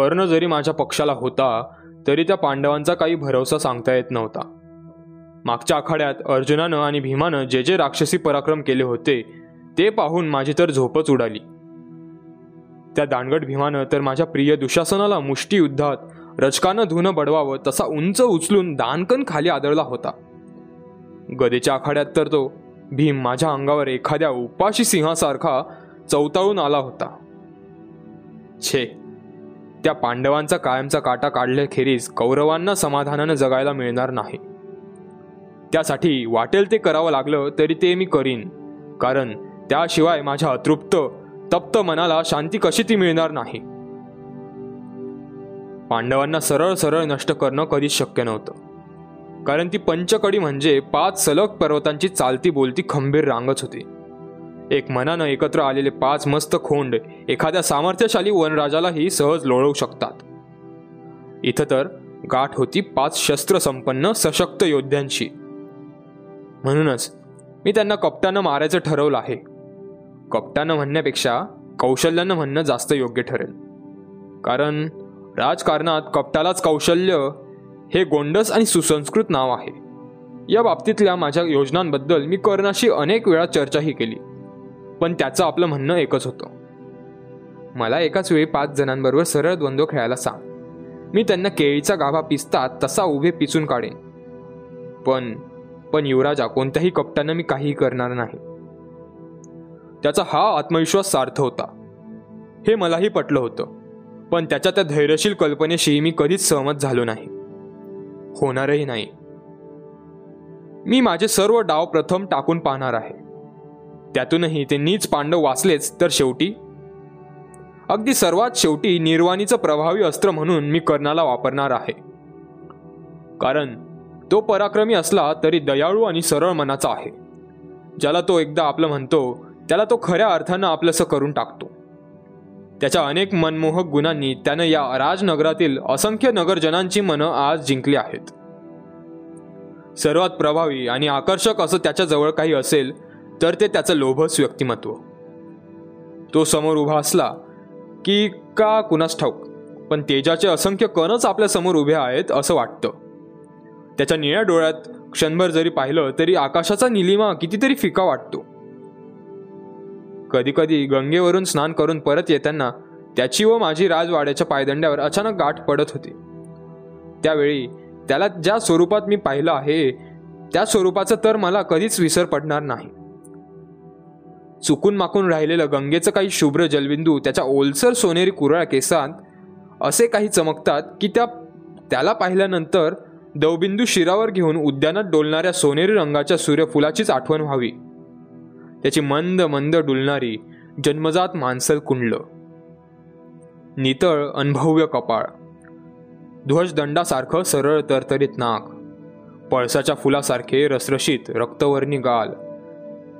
कर्ण जरी माझ्या पक्षाला होता तरी त्या पांडवांचा काही भरवसा सांगता येत नव्हता. मागच्या आखाड्यात अर्जुनानं आणि भीमानं जे जे राक्षसी पराक्रम केले होते ते पाहून माझी तर झोपच उडाली. त्या दांडगट भीमानं तर माझ्या प्रिय दुशासनाला मुष्टीयुद्धात रचकानं धुनं बडवावं तसा उंच उचलून दानकन खाली आदळला होता. गदेच्या आखाड्यात तर तो भीम माझ्या अंगावर एखाद्या उपाशी सिंहासारखा चौताळून आला होता. छे! त्या पांडवांचा कायमचा काटा काढल्याखेरीज कौरवांना समाधानानं जगायला मिळणार नाही. त्यासाठी वाटेल ते करावं लागलं तरी ते मी करीन. कारण त्याशिवाय माझ्या अतृप्त तप्त मनाला शांती कशी ती मिळणार नाही. पांडवांना सरळ सरळ नष्ट करणं कधीच शक्य नव्हतं. कारण ती पंचकडी म्हणजे पाच सलग पर्वतांची चालती बोलती खंबीर रांगच होती. एक मनानं एकत्र आलेले पाच मस्त खोंड एखाद्या सामर्थ्यशाली वनराजालाही सहज लोळवू शकतात. इथं तर गाठ होती पाच शस्त्र संपन्न सशक्त योद्ध्यांशी म्हणूनच मी त्यांना कपटानं मारायचं ठरवलं आहे. कपटानं म्हणण्यापेक्षा कौशल्यानं म्हणणं जास्त योग्य ठरेल. कारण राजकारणात कपटालाच कौशल्य हे गोंडस आणि सुसंस्कृत नाव आहे. या बाबतीतल्या माझ्या योजनांबद्दल मी कर्णाशी अनेक वेळा चर्चाही केली. पण त्याचं आपलं म्हणणं एकच होतं. मला एकाच वेळी पाच जणांबरोबर सरळ द्वंद्व खेळायला सांग. मी त्यांना केळीचा गाभा पिसतात तसा उभे पिचून काढेन. पण पण युवराजा कोणत्याही कपटानं मी काहीही करणार नाही. त्याचा हा आत्मविश्वास सार्थ होता. हे मलाही पटलं होतं. पण त्याच्या त्या धैर्यशील कल्पनेशी मी कधीच सहमत झालो नाही. होणारही नाही. मी माझे सर्व डाव प्रथम टाकून पाहणार आहे. त्यातूनही ते नीच पांडव वाचलेच तर शेवटी? अगदी सर्वात शेवटी निर्वाणीचं प्रभावी अस्त्र म्हणून मी कर्णाला वापरणार आहे. कारण तो पराक्रमी असला तरी दयाळू आणि सरळ मनाचा आहे. ज्याला तो एकदा आपलं म्हणतो त्याला तो खऱ्या अर्थानं आपलंसं करून टाकतो. त्याच्या अनेक मनमोहक गुणांनी त्यानं या राजनगरातील असंख्य नगरजनांची मनं आज जिंकली आहेत. सर्वात प्रभावी आणि आकर्षक असं त्याच्याजवळ काही असेल तर ते त्याचं लोभस व्यक्तिमत्व. तो समोर उभा असला की का कुणास ठाऊक पण तेजाचे असंख्य कणच आपल्यासमोर उभे आहेत असं वाटतं. त्याच्या निळ्या डोळ्यात क्षणभर जरी पाहिलं तरी आकाशाचा निलिमा कितीतरी फिका वाटतो. कधी कधी गंगेवरून स्नान करून परत येताना त्याची व माझी राजवाड्याच्या पायदंड्यावर अचानक गाठ पडत होती. त्यावेळी त्याला ज्या स्वरूपात मी पाहिलं आहे त्या स्वरूपाचं तर मला कधीच विसर पडणार नाही. चुकून माकून राहिलेलं गंगेचं काही शुभ्र जलबिंदू त्याच्या ओलसर सोनेरी कुरळ्या केसात असे काही चमकतात की त्या त्याला पाहिल्यानंतर दवबिंदू शिरावर घेऊन उद्यानात डोलणाऱ्या सोनेरी रंगाच्या सूर्यफुलाचीच आठवण व्हावी. त्याची मंद मंद डुलणारी जन्मजात मानसल कुंडल. नितळ अनभव्य कपाळ. ध्वजदंडासारखं सरळ तरतरीत नाक. पळसाच्या फुलासारखे रसरशीत रक्तवर्णी गाल.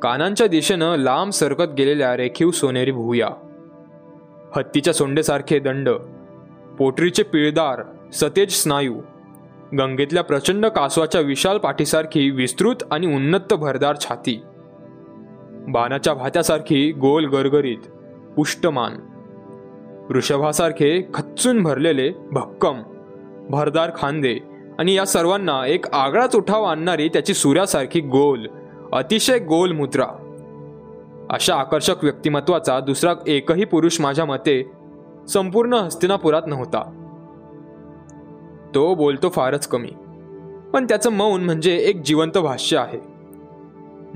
कानांच्या दिशेनं लांब सरकत गेलेल्या रेखीव सोनेरी भुया हत्तीच्या सोंडेसारखे दंड पोटरीचे पिळदार सतेज स्नायू गंगेतल्या प्रचंड कासवाच्या विशाल पाठीसारखी विस्तृत आणि उन्नत भरदार छाती बाणाच्या भात्यासारखी गोल गरगरीत पुष्टमान वृषभासारखे खच्चून भरलेले भक्कम भरदार खांदे आणि या सर्वांना एक आगळाच उठाव आणणारी त्याची सूर्यासारखी गोल अतिशय गोल मुद्रा. अशा आकर्षक व्यक्तिमत्वाचा दुसरा एकही पुरुष माझ्या मते संपूर्ण हस्तिनापुरात नव्हता. तो बोलतो फारच कमी. पण त्याचं मौन म्हणजे एक जिवंत भाष्य आहे.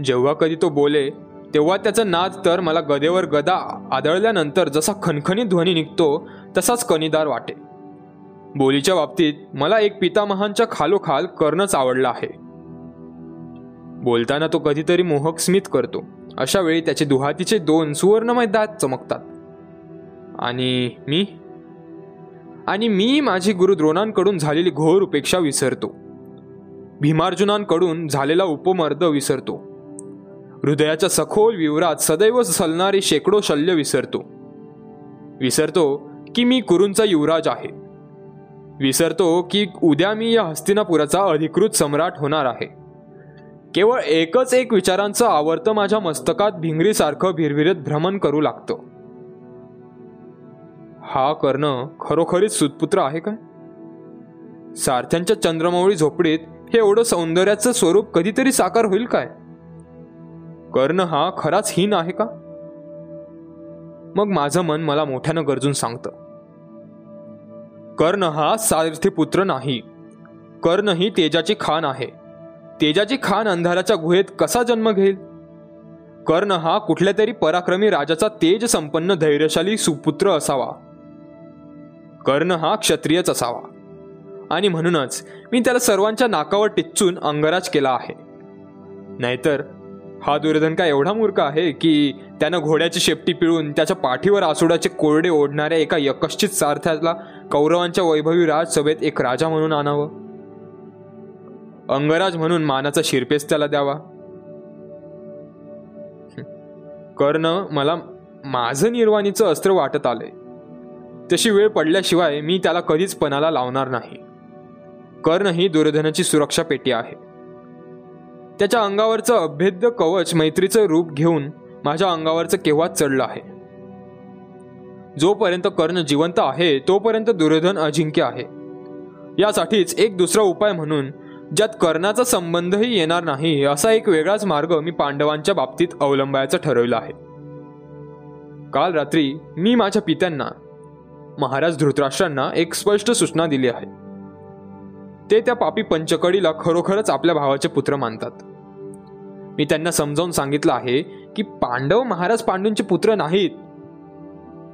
जेव्हा कधी तो बोले तेव्हा त्याचा नाद तर मला गदेवर गदा आदळल्यानंतर जसा खणखणीत ध्वनी निघतो तसाच कणीदार वाटे. बोलीच्या बाबतीत मला एक पितामहांच्या खालोखाल करणंच आवडलं आहे. बोलताना तो कधीतरी मोहक स्मित करतो. अशा वेळी त्याचे दुहातीचे दोन सुवर्णमय दात चमकतात. आणि मी? आणि मी माझी गुरु द्रोणांकडून झालेली घोर उपेक्षा विसरतो. भीमार्जुनांकडून झालेला उपमर्द विसरतो. हृदयाच्या सखोल विवरात सदैव सलणारी शेकडो शल्य विसरतो. विसरतो की मी कुरूंचा युवराज आहे. विसरतो की उद्या मी या हस्तिनापुराचा अधिकृत सम्राट होणार आहे. केवळ एकच एक विचारांचं आवर्त माझ्या मस्तकात भिंगरीसारखं भिरभिरत भ्रमण करू लागतं. हा कर्ण खरोखरीच सुतपुत्र आहे काय? सारथ्यांच्या चंद्रमौळी झोपडीत हे एवढं सौंदर्याचं स्वरूप कधीतरी साकार होईल काय? कर्ण हा खराच हीन आहे का? मग माझं मन मला मोठ्यानं गरजून सांगतं. कर्ण हा सारथी पुत्र नाही. कर्ण ही तेजाची खान आहे. तेजाची खान अंधाराच्या गुहेत कसा जन्म घेईल? कर्ण हा कुठल्या तरी पराक्रमी राजाचा तेज संपन्न धैर्यशाली सुपुत्र असावा. कर्ण हा क्षत्रियच असावा. आणि म्हणूनच मी त्याला सर्वांच्या नाकावर टिचून अंगराज केला आहे. नाहीतर हा दुर्योधन का एवढा मूर्ख आहे की त्यानं घोड्याची शेपटी पिळून त्याच्या पाठीवर आसुडाचे कोरडे ओढणाऱ्या एका यकश्चित सारथ्याला कौरवांच्या वैभवी राजसभेत एक राजा म्हणून आणावं? अंगराज म्हणून मानाचा शिरपेस त्याला द्यावा. कर्ण मला माझं निर्वाणीचं अस्त्र वाटत आलंय. तशी वेळ पडल्याशिवाय मी त्याला कधीच पणाला लावणार नाही. कर्ण ही दुर्योधनाची सुरक्षा पेटी आहे. त्याच्या अंगावरचं अभेद्य कवच मैत्रीचं रूप घेऊन माझ्या अंगावरचं केव्हाच चढलं आहे. जोपर्यंत कर्ण जिवंत आहे तोपर्यंत दुर्योधन अजिंक्य आहे. यासाठीच एक दुसरा उपाय म्हणून ज्यात कर्णाचा संबंधही येणार नाही असा एक वेगळाच मार्ग मी पांडवांच्या बाबतीत अवलंबायचं ठरवलं आहे. काल रात्री मी माझ्या पित्यांना महाराज धृतराष्ट्रांना एक स्पष्ट सूचना दिली आहे. ते त्या पापी पंचकडीला खरोखरच आपल्या भावाचे पुत्र मानतात. मी त्यांना समजावून सांगितलं आहे की पांडव महाराज पांडूंचे पुत्र नाहीत.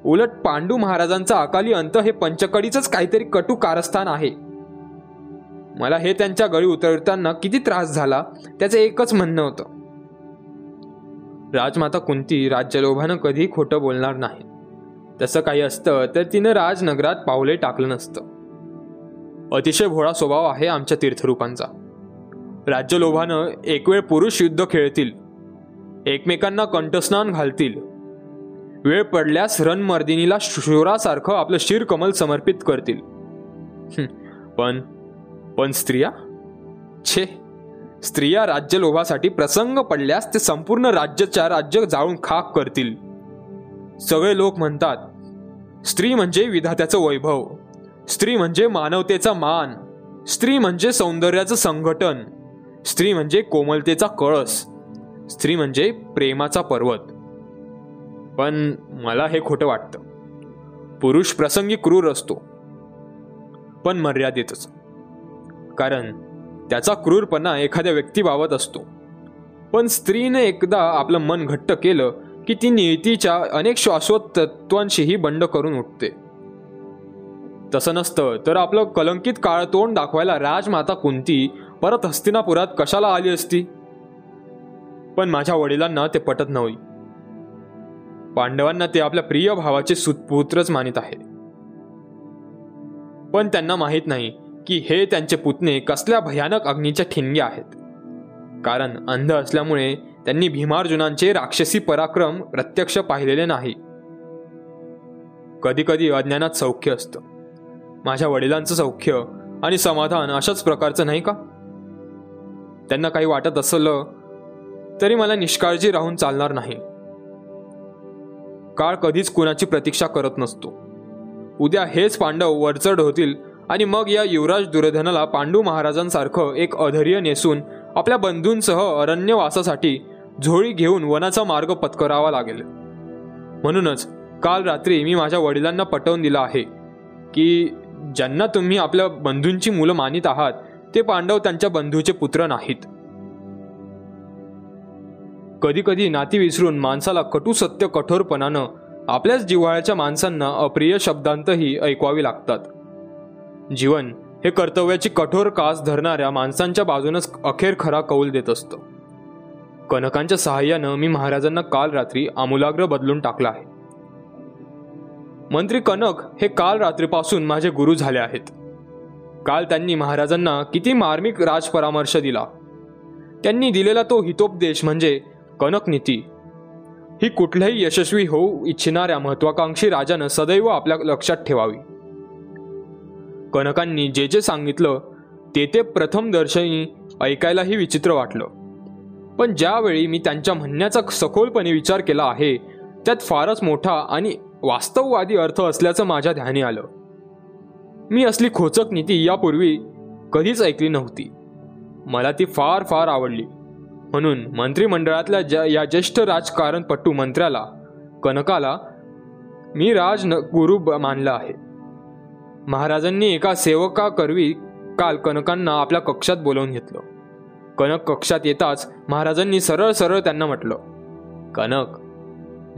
उलट पांडू महाराजांचा अकाली अंत हे पंचकडीच काहीतरी कटू कारस्थान आहे. मला हे त्यांच्या गळी उतरताना किती त्रास झाला त्याचं एकच म्हणणं होतं. राजमाता कुंती राज्यलोभानं कधी खोटं बोलणार नाही. तसं काही असतं तर तिनं राजनगरात पावले टाकलं नसतं. अतिशय भोळा स्वभाव आहे आमच्या तीर्थरूपांचा. राज्यलोभानं एक वेळ पुरुष युद्ध खेळतील. एकमेकांना कंठस्नान घालतील. वेळ पडल्यास रणमर्दिनीला शोरासारखं आपलं शिरकमल समर्पित करतील. पण पण स्त्रिया? छे. स्त्रिया राज्य लोभासाठी प्रसंग पडल्यास ते संपूर्ण राज्याच्या राज्य जाळून खाक करतील. सगळे लोक म्हणतात स्त्री म्हणजे विधात्याचं वैभव. स्त्री म्हणजे मानवतेचा मान. स्त्री म्हणजे सौंदर्याचं संघटन. स्त्री म्हणजे कोमलतेचा कळस. स्त्री म्हणजे प्रेमाचा पर्वत. पण मला हे खोटं वाटतं. पुरुष प्रसंगी क्रूर असतो. पण मर्यादेतच. कारण त्याचा क्रूरपणा एखाद्या व्यक्तीबाबत असतो. पण स्त्रीने एकदा आपलं मन घट्ट केलं की ती नियतीच्या अनेक शाश्वत तत्वांशीही बंड करून उठते. तसं नसतं तर आपलं कलंकित काळ तोंड दाखवायला राजमाता कुंती परत हस्तिनापुरात कशाला आली असती? पण माझ्या वडिलांना ते पटत नव्हती पांडवांना ते आपल्या प्रिय भावाचे सुतपुत्रच मानित आहे. पण त्यांना माहीत नाही की हे त्यांचे पुतणे कसल्या भयानक अग्नीच्या ठिणग्या आहेत? कारण अंध असल्यामुळे त्यांनी भीमार्जुनांचे राक्षसी पराक्रम प्रत्यक्ष पाहिलेले नाही. कधी कधी अज्ञानात सौख्य असतं. माझ्या वडिलांचं सौख्य आणि समाधान अशाच प्रकारचं नाही का? त्यांना काही वाटत असलं तरी मला निष्काळजी राहून चालणार नाही. काळ कधीच कुणाची प्रतीक्षा करत नसतो. उद्या हेच पांडव वरचढ होतील आणि मग या युवराज दुर्योधनाला पांडू महाराजांसारखं एक अधैर्य नेसून आपल्या बंधूंसह अरण्यवासासाठी झोळी घेऊन वनाचा मार्ग पत्करावा लागेल. म्हणूनच काल रात्री मी माझ्या वडिलांना पटवून दिलं आहे की ज्यांना तुम्ही आपल्या बंधूंची मुलं मानित आहात ते पांडव त्यांच्या बंधूचे पुत्र नाहीत. कधी कधी नाती विसरून माणसाला कटू सत्य कठोरपणानं आपल्याच जिव्हाळ्याच्या माणसांना अप्रिय शब्दांतही ऐकवावी लागतात. जीवन हे कर्तव्याची कठोर कास धरणाऱ्या माणसांच्या बाजूनच अखेर खरा कौल देत असतं. कनकांच्या सहाय्यानं मी महाराजांना काल रात्री आमूलाग्र बदलून टाकला आहे. मंत्री कनक हे काल रात्रीपासून माझे गुरु झाले आहेत. काल त्यांनी महाराजांना किती मार्मिक राजपरामर्श दिला. त्यांनी दिलेला तो हितोपदेश म्हणजे कनक नीती. ही कुठल्याही यशस्वी होऊ इच्छिणाऱ्या महत्वाकांक्षी राजानं सदैव आपल्या लक्षात ठेवावी. कनकांनी जे जे सांगितलं ते ते प्रथम दर्शनी ऐकायलाही विचित्र वाटलं. पण ज्यावेळी मी त्यांच्या म्हणण्याचा सखोलपणे विचार केला आहे त्यात फारच मोठा आणि वास्तववादी अर्थ असल्याचं माझ्या ध्यानी आलं. मी असली खोचक नीती यापूर्वी कधीच ऐकली नव्हती. मला ती फार फार आवडली. म्हणून मंत्रिमंडळातल्या ज्या या ज्येष्ठ राजकारणपटू मंत्र्याला कनकाला मी राज गुरु मानला आहे. महाराजांनी एका सेवकाकरवी काल कनकांना आपल्या कक्षात बोलवून घेतलं. कनक कक्षात येताच महाराजांनी सरळ सरळ त्यांना म्हटलं कनक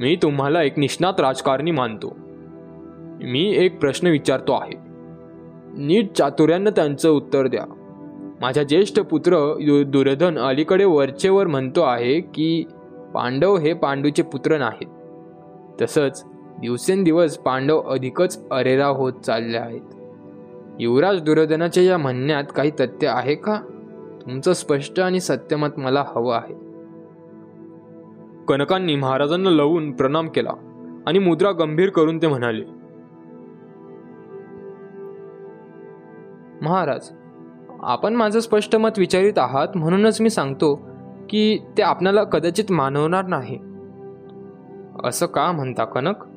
मी तुम्हाला एक निष्णात राजकारणी मानतो. मी एक प्रश्न विचारतो आहे. नीट चातुर्यानं त्यांचं उत्तर द्या. माझ्या ज्येष्ठ पुत्र दुर्योधन अलीकडे वरचेवर म्हणतो आहे की पांडव हे पांडूचे पुत्र नाहीत. तसंच दिवसेंदिवस पांडव अधिकच अरेरा होत चालले आहेत. युवराज दुर्योधनाच्या या म्हणण्यात काही तथ्य आहे का? तुमचं स्पष्ट आणि सत्यमत मला हवं आहे. कनकांनी महाराजांना लवून प्रणाम केला आणि मुद्रा गंभीर करून ते म्हणाले महाराज आपण माझं स्पष्ट मत विचारित आहात म्हणूनच मी सांगतो की ते आपणाला कदाचित मानवणार नाही. असं का म्हणता कनक?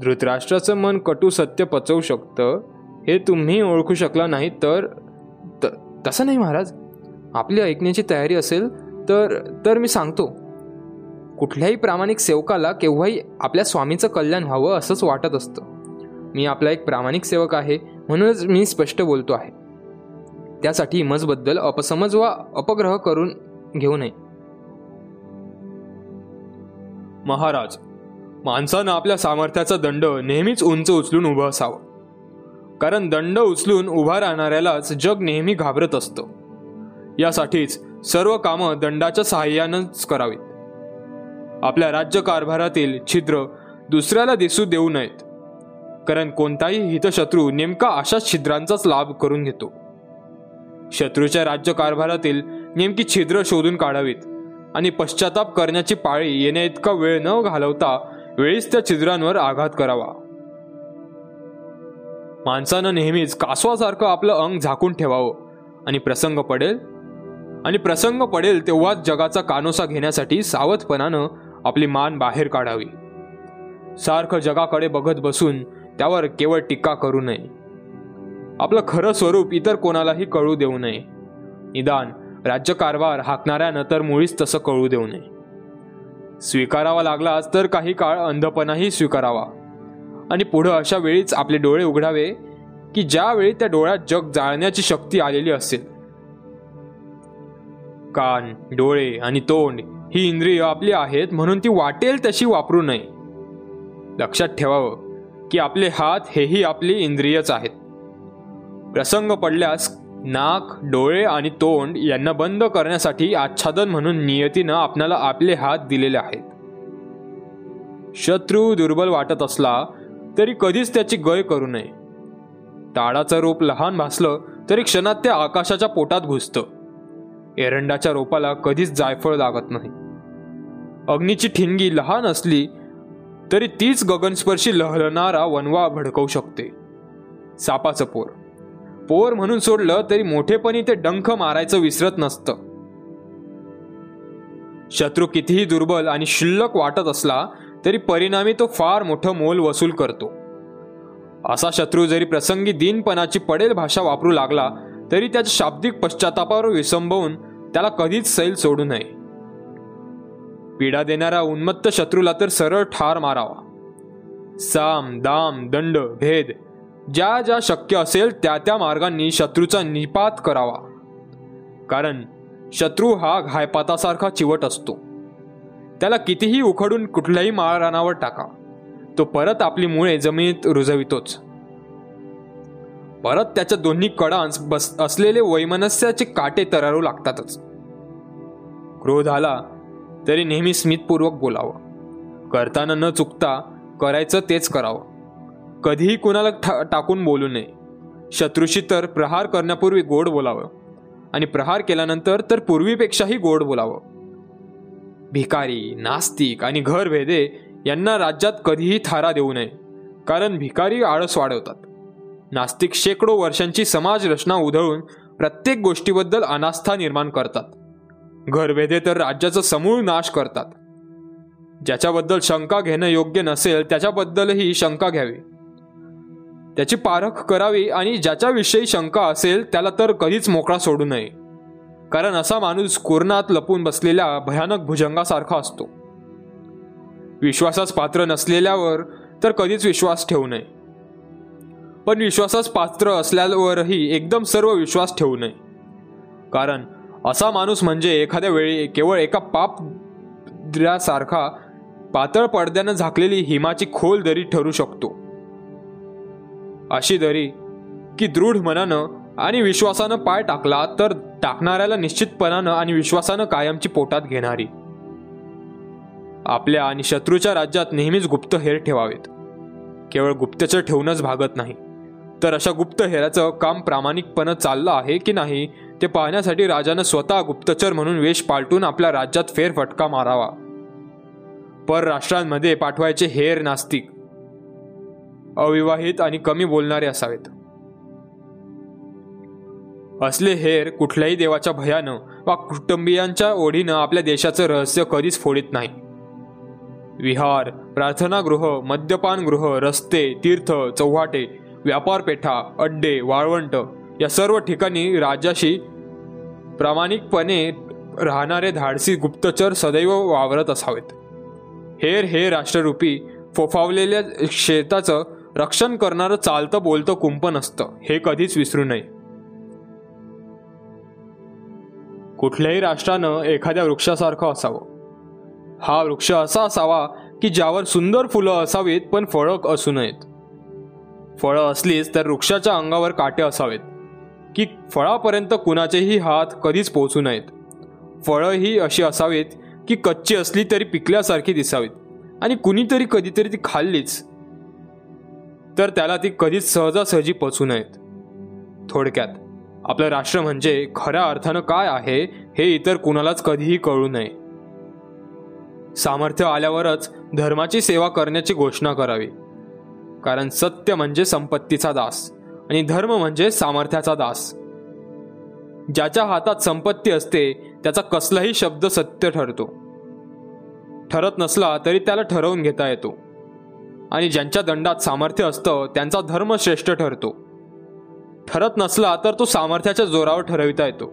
धृतराष्ट्राचं मन कटू सत्य पचवू शकतं हे तुम्ही ओळखू शकला नाही तर तसं नाही महाराज. आपली ऐकण्याची तयारी असेल तर तर मी सांगतो. कुठल्याही प्रामाणिक सेवकाला केव्हाही आपल्या स्वामीचं कल्याण व्हावं असंच वाटत असतं. मी आपला एक प्रामाणिक सेवक आहे म्हणूनच मी स्पष्ट बोलतो आहे. त्यासाठी मजबद्दल अपसमज वा अपग्रह करून घेऊ नये. महाराज माणसानं आपल्या सामर्थ्याचा दंड नेहमीच उंच उचलून उभं असावं. कारण दंड उचलून उभा राहणाऱ्यालाच जग नेहमी घाबरत असतं. यासाठीच सर्व कामं दंडाच्या सहाय्यानंच करावीत. आपल्या राज्यकारभारातील छिद्र दुसऱ्याला दिसू देऊ नयेत. कारण कोणताही हितशत्रू नेमका अशाच छिद्रांचाच लाभ करून घेतो. शत्रूच्या राज्यकारभारातील नेमकी छिद्र शोधून काढावीत आणि पश्चाताप करण्याची पाळी येण्या इतका वेळ न घालवता वेळीच त्या छिद्रांवर आघात करावा. माणसानं नेहमीच कासवासारखं आपलं अंग झाकून ठेवावं. आणि प्रसंग पडेल? आणि प्रसंग पडेल तेव्हाच जगाचा कानोसा घेण्यासाठी सावधपणानं आपली मान बाहेर काढावी. सारखं जगाकडे बघत बसून त्यावर केवळ टीका करू नये. आपलं खरं स्वरूप इतर कोणालाही कळू देऊ नये. निदान राज्यकारभार हाकणाऱ्यानं तर मुळीच तसं कळू देऊ नये. स्वीकारावा लागलाच तर काही काळ अंधपणाही स्वीकारावा. आणि पुढं अशा वेळीच आपले डोळे उघडावे की ज्यावेळी त्या डोळ्यात जग जाळण्याची शक्ती आलेली असेल. कान डोळे आणि तोंड ही इंद्रिय आपली आहेत म्हणून ती वाटेल तशी वापरू नये. लक्षात ठेवावं की आपले हात हेही आपली इंद्रियच आहेत. प्रसंग पडल्यास नाक डोळे आणि तोंड यांना बंद करण्यासाठी आच्छादन म्हणून नियतीनं आपल्याला आपले हात दिलेले आहेत. शत्रू दुर्बल वाटत असला तरी कधीच त्याची गय करू नये. ताडाचं रोप लहान भासलं तरी क्षणात ते आकाशाच्या पोटात घुसतं. एरंडाच्या रोपाला कधीच जायफळ लागत नाही. अग्नीची ठिणगी लहान असली तरी तीच गगनस्पर्शी लहलणारा वनवा भडकवू शकते. सापाचं पोर. पोर म्हणून सोडलं तरी मोठेपणी ते डंख मारायचं विसरत नसतं. शत्रू कितीही दुर्बल आणि शिल्लक वाटत असला तरी परिणामी तो फार मोठं मोल वसूल करतो. असा शत्रू जरी प्रसंगी दिनपणाची पडेल भाषा वापरू लागला तरी त्याच्या शाब्दिक पश्चातापावर विसंबवून त्याला कधीच सैल सोडू नये. पीडा देणाऱ्या उन्मत्त शत्रूला तर सरळ ठार मारावा. साम दाम दंड भेद ज्या ज्या शक्य असेल त्या त्या मार्गांनी शत्रूचा निपात करावा. कारण शत्रू हा घायपातासारखा चिवट असतो. त्याला कितीही उखडून कुठल्याही माळरानावर टाका. तो परत आपली मुळे जमिनीत रुजवितोच. परत त्याच्या दोन्ही कडांस बस असलेले वैमनस्याचे काटे तरारू लागतातच. क्रोध आला तरी नेहमी स्मितपूर्वक बोलावं. करताना न चुकता करायचं तेच करावं. कधीही कुणाला टाकून बोलू नये. शत्रूशी तर प्रहार करण्यापूर्वी गोड बोलावं आणि प्रहार केल्यानंतर तर पूर्वीपेक्षाही गोड बोलावं. भिकारी नास्तिक आणि घरभेदे यांना राज्यात कधीही थारा देऊ नये कारण भिकारी आळस वाढवतात. नास्तिक शेकडो वर्षांची समाज रचना उधळून प्रत्येक गोष्टीबद्दल अनास्था निर्माण करतात. घरभेदे तर राज्याचा समूळ नाश करतात. ज्याच्याबद्दल शंका घेणं योग्य नसेल त्याच्याबद्दलही शंका घ्यावी. त्याची पारख करावी आणि ज्याच्याविषयी शंका असेल त्याला तर कधीच मोकळा सोडू नये. कारण असा माणूस कोरणात लपून बसलेल्या भयानक भुजंगासारखा असतो. विश्वासास पात्र नसलेल्यावर तर कधीच विश्वास ठेवू नये. पण विश्वासास पात्र असल्यावरही एकदम सर्व विश्वास ठेवू नये. कारण असा माणूस म्हणजे एखाद्या वेळी केवळ एका पाप द्र्यासारखा पातळ पडद्यानं झाकलेली हिमाची खोल दरी ठरू शकतो. अशी दरी की दृढ मनानं आणि विश्वासानं पाय टाकला तर टाकणाऱ्याला निश्चितपणानं आणि विश्वासानं कायमची पोटात घेणारी. आपल्या आणि शत्रूच्या राज्यात नेहमीच गुप्तहेर ठेवावेत. केवळ गुप्तचर ठेवूनच भागत नाही. तर अशा गुप्तहेराचं काम प्रामाणिकपणे चाललं आहे की नाही ते पाहण्यासाठी राजानं स्वतः गुप्तचर म्हणून वेश पालटून आपल्या राज्यात फेरफटका मारावा. परराष्ट्रांमध्ये पाठवायचे हेर नास्तिक. अविवाहित आणि कमी बोलणारे असावेत. असले हेर कुठल्याही देवाच्या भयानं वा कुटुंबियांच्या ओढीनं आपल्या देशाचं रहस्य कधीच फोडीत नाही. विहार प्रार्थनागृह मद्यपानगृह रस्ते तीर्थ चौहाटे व्यापारपेठा अड्डे वाळवंट या सर्व ठिकाणी राजाशी प्रामाणिकपणे राहणारे धाडसी गुप्तचर सदैव वावरत असावेत. हेर हे राष्ट्ररूपी फोफावलेल्या शेताचं रक्षण करणारं चालतं बोलतं कुंपण असतं. हे कधीच विसरू नये. कुठल्याही राष्ट्रानं एखाद्या वृक्षासारखं असावं. हा वृक्ष असा असावा की ज्यावर सुंदर फुलं असावीत पण फळं असू नयेत. फळं असलीच तर वृक्षाच्या अंगावर काटे असावेत. की फळापर्यंत कुणाचेही हात कधीच पोचू नयेत. फळं ही अशी असावीत की कच्ची असली तरी पिकल्यासारखी दिसावीत. आणि कुणीतरी कधीतरी ती खाल्लीच. तर त्याला ती कधीच सहजासहजी पचू नयेत. थोडक्यात आपलं राष्ट्र म्हणजे खऱ्या अर्थानं काय आहे हे इतर कुणालाच कधीही कळू नये. सामर्थ्य आल्यावरच धर्माची सेवा करण्याची घोषणा करावी. कारण सत्य म्हणजे संपत्तीचा दास आणि धर्म म्हणजे सामर्थ्याचा दास. ज्याच्या हातात संपत्ती असते त्याचा कसलाही शब्द सत्य ठरतो. ठरत नसला तरी त्याला ठरवून घेता येतो. आणि ज्यांच्या दंडात सामर्थ्य असतं त्यांचा धर्म श्रेष्ठ ठरतो. ठरत नसला तर तो सामर्थ्याच्या जोरावर ठरविता येतो.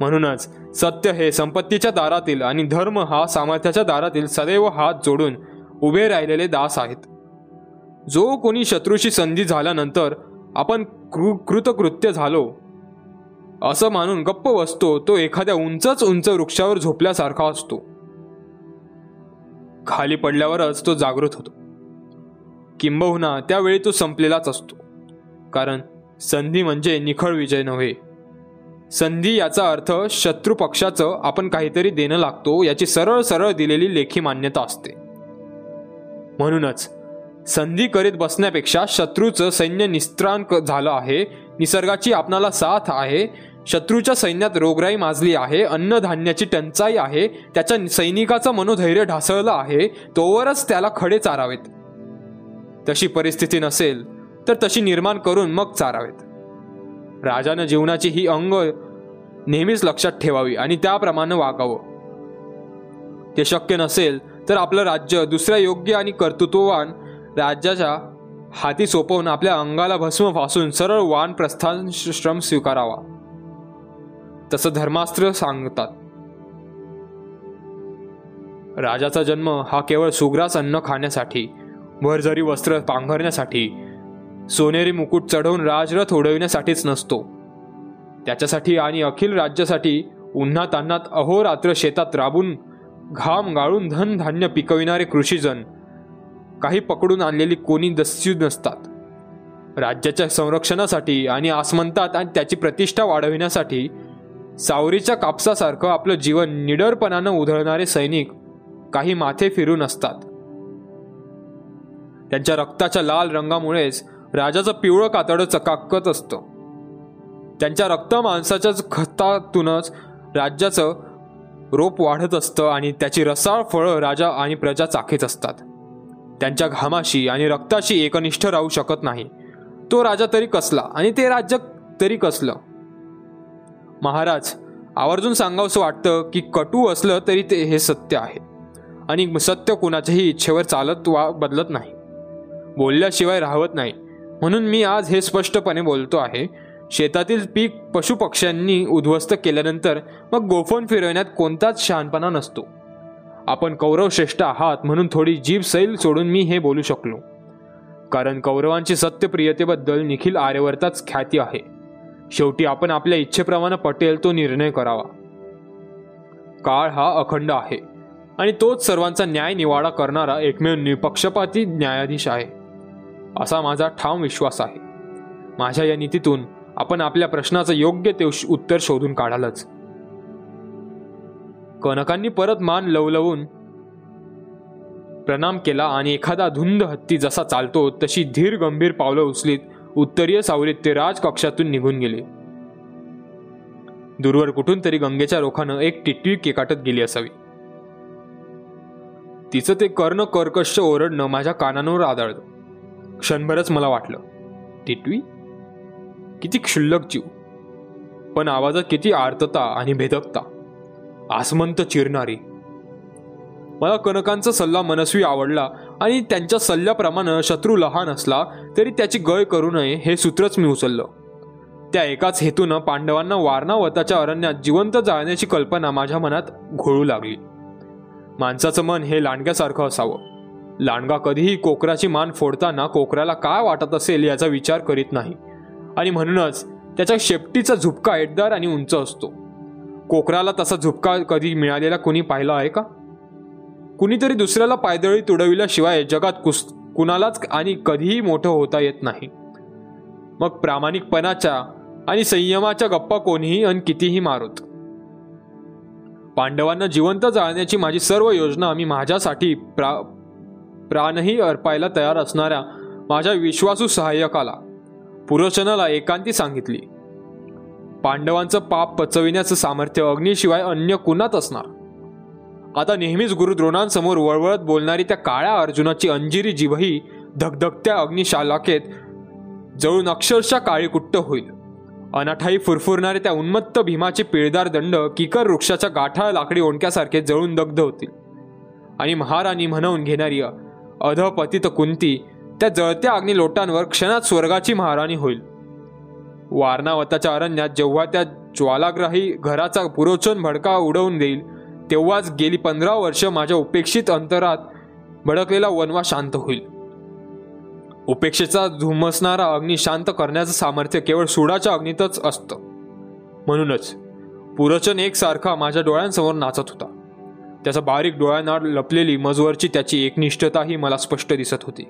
म्हणूनच सत्य हे संपत्तीच्या दारातील आणि धर्म हा सामर्थ्याच्या दारातील सदैव हात जोडून उभे राहिलेले दास आहेत. जो कोणी शत्रूशी संधी झाल्यानंतर आपण कृ कृतकृत्य झालो असं मानून गप्प बसतो तो एखाद्या उंचच उंच वृक्षावर झोपल्यासारखा असतो. खाली पडल्यावरच तो जागृत होतो. किंबहुना त्यावेळी तो संपलेलाच असतो. कारण संधी म्हणजे निखळ विजय नव्हे. संधी याचा अर्थ शत्रू पक्षाचं आपण काहीतरी देणं लागतो याची सरळ सरळ दिलेली लेखी मान्यता असते. म्हणूनच संधी करीत बसण्यापेक्षा शत्रूचं सैन्य निस्त्राण झालं आहे निसर्गाची आपणाला साथ आहे शत्रूच्या सैन्यात रोगराई माजली आहे अन्नधान्याची टंचाई आहे त्याच्या सैनिकाचं मनोधैर्य ढासळलं आहे तोवरच त्याला खडे चारावेत. तशी परिस्थिती नसेल तर तशी निर्माण करून मग चारावेत. राजानं जीवनाची ही अंग नेहमीच लक्षात ठेवावी आणि त्याप्रमाणे वागावं. ते शक्य नसेल तर आपलं राज्य दुसऱ्या योग्य आणि कर्तृत्ववान राज्याच्या हाती सोपवून आपल्या अंगाला भस्म फासून सरळ वान प्रस्थान श्रम स्वीकारावा. तसं धर्मास्त्र सांगतात. राजाचा जन्म हा केवळ सुग्रास अन्न खाण्यासाठी भरझरी वस्त्र पांघरण्यासाठी. सोनेरी मुकुट चढवून राजरथ उडविण्यासाठीच नसतो. त्याच्यासाठी आणि अखिल राज्यासाठी उन्हा अन्नात अहोरात्र शेतात राबून घाम गाळून धनधान्य पिकविणारे कृषीजन. काही पकडून आणलेली कोणी दस्यू नसतात. राज्याच्या संरक्षणासाठी आणि आसमंतात आणि त्याची प्रतिष्ठा वाढविण्यासाठी सावरीच्या कापसासारखं आपलं जीवन निडरपणानं उधळणारे सैनिक काही माथे फिरून असतात त्यांच्या रक्ताच्या लाल रंगामुळेच राजाचं पिवळं कातडं चकाकत असतं. त्यांच्या रक्त माणसाच्याच खतातूनच राज्याचं रोप वाढत असतं आणि त्याची रसाळ फळं राजा आणि प्रजा चाखेच असतात. त्यांच्या घामाशी आणि रक्ताशी एकनिष्ठ राहू शकत नाही. तो राजा तरी कसला आणि ते राज्य तरी कसलं? महाराज आवर्जून सांगावंसं वाटतं की कटू असलं तरी ते हे सत्य आहे. आणि सत्य कुणाच्याही इच्छेवर चालत वा बदलत नाही. बोलल्याशिवाय राहत नाही. म्हणून मी आज हे स्पष्टपणे बोलतो आहे. शेतातील पीक पशुपक्ष्यांनी उद्ध्वस्त केल्यानंतर मग गोफोन फिरवण्यात कोणताच शहाणपणा नसतो. आपण कौरव श्रेष्ठ आहात म्हणून थोडी जीभ सैल सोडून मी हे बोलू शकलो. कारण कौरवांची सत्यप्रियतेबद्दल निखिल आर्यवर्ताच ख्याती आहे. शेवटी आपण आपल्या इच्छेप्रमाणे पटेल तो निर्णय करावा. काळ हा अखंड आहे. आणि तोच सर्वांचा न्याय निवाडा करणारा एकमेव निपक्षपाती न्यायाधीश आहे. असा माझा ठाम विश्वास आहे. माझ्या या नीतीतून आपण आपल्या प्रश्नाचं योग्य ते उत्तर शोधून काढालच. कनकांनी परत मान लवलवून प्रणाम केला आणि एखादा धुंद हत्ती जसा चालतो तशी धीर गंभीर पावलं उचलीत उत्तरीय सावरीत ते राजकक्षातून निघून गेले. दूरवर कुठून तरी गंगेच्या रोखानं एक टिटवी केकाटत गेली असावी. तिचं ते कर्ण कर्कश ओरडणं माझ्या कानांवर आदळलं. क्षणभरच मला वाटलं. टिटवी? किती क्षुल्लक जीव. पण आवाजात किती आर्तता आणि भेदकता. आसमंत चिरणारी. मला कनकांचा सल्ला मनस्वी आवडला आणि त्यांच्या सल्ल्याप्रमाणे शत्रू लहान असला तरी त्याची गय करू नये हे सूत्रच मी उचललं. त्या एकाच हेतूनं पांडवांना वारणावताच्या अरण्यात जिवंत जाळण्याची कल्पना माझ्या मनात घोळू लागली. माणसाचं मन हे लांडग्यासारखं असावं. लांडगा कधीही कोकराची मान फोडताना कोकराला काय वाटत असेल याचा विचार करीत नाही. आणि म्हणूनच त्याच्या शेपटीचा झुपका एटदार आणि उंच असतो. कोकराला तसा झुपका कधी मिळालेला कुणी पाहिला आहे का? कुणीतरी दुसऱ्याला पायदळी तुडविल्याशिवाय जगात कुस कुणालाच आणि कधीही मोठं होता येत नाही. मग प्रामाणिकपणाच्या आणि संयमाच्या गप्पा कोणीही आणि कितीही मारोत. पांडवांना जिवंत जाळण्याची माझी सर्व योजना मी माझ्यासाठी प्रा प्राणही अर्पायला तयार असणाऱ्या माझ्या विश्वासू सहाय्यकाला पुरोचनाला एकांती सांगितली. पांडवांचं पाप पचविण्याचं सामर्थ्य अग्नीशिवाय अन्य कुणात असणार? आता नेहमीच गुरुद्रोणांसमोर वळवळत बोलणारी त्या काळ्या अर्जुनाची अंजिरी जीवही धगधगत्या अग्निशालाकेत जळून अक्षरशः काळीकुट्ट होईल. अनाठाई फुरफुरणारे त्या उन्मत्त भीमाचे पिळदार दंड किकर वृक्षाच्या गाठा लाकडी ओंडक्यासारखे जळून दग्ध होतील. आणि महाराणी म्हणून घेणारी अधपतित कुंती त्या जळत्या अग्नी लोटांवर क्षणात स्वर्गाची महाराणी होईल. वारणावताच्या अरण्यात जेव्हा त्या ज्वालाग्राही घराचा पुरोचन भडका उडवून देईल तेव्हाच गेली पंधरा वर्ष माझ्या उपेक्षित अंतरात भडकलेला वनवा शांत होईल. उपेक्षेचा धुमसणारा अग्नी शांत करण्याचं सामर्थ्य केवळ सुडाच्या अग्नीतच असतं. म्हणूनच पुरचन एकसारखा माझ्या डोळ्यांसमोर नाचत होता. त्याचा बारीक डोळ्यांना लपलेली मजवरची त्याची एकनिष्ठताही मला स्पष्ट दिसत होती.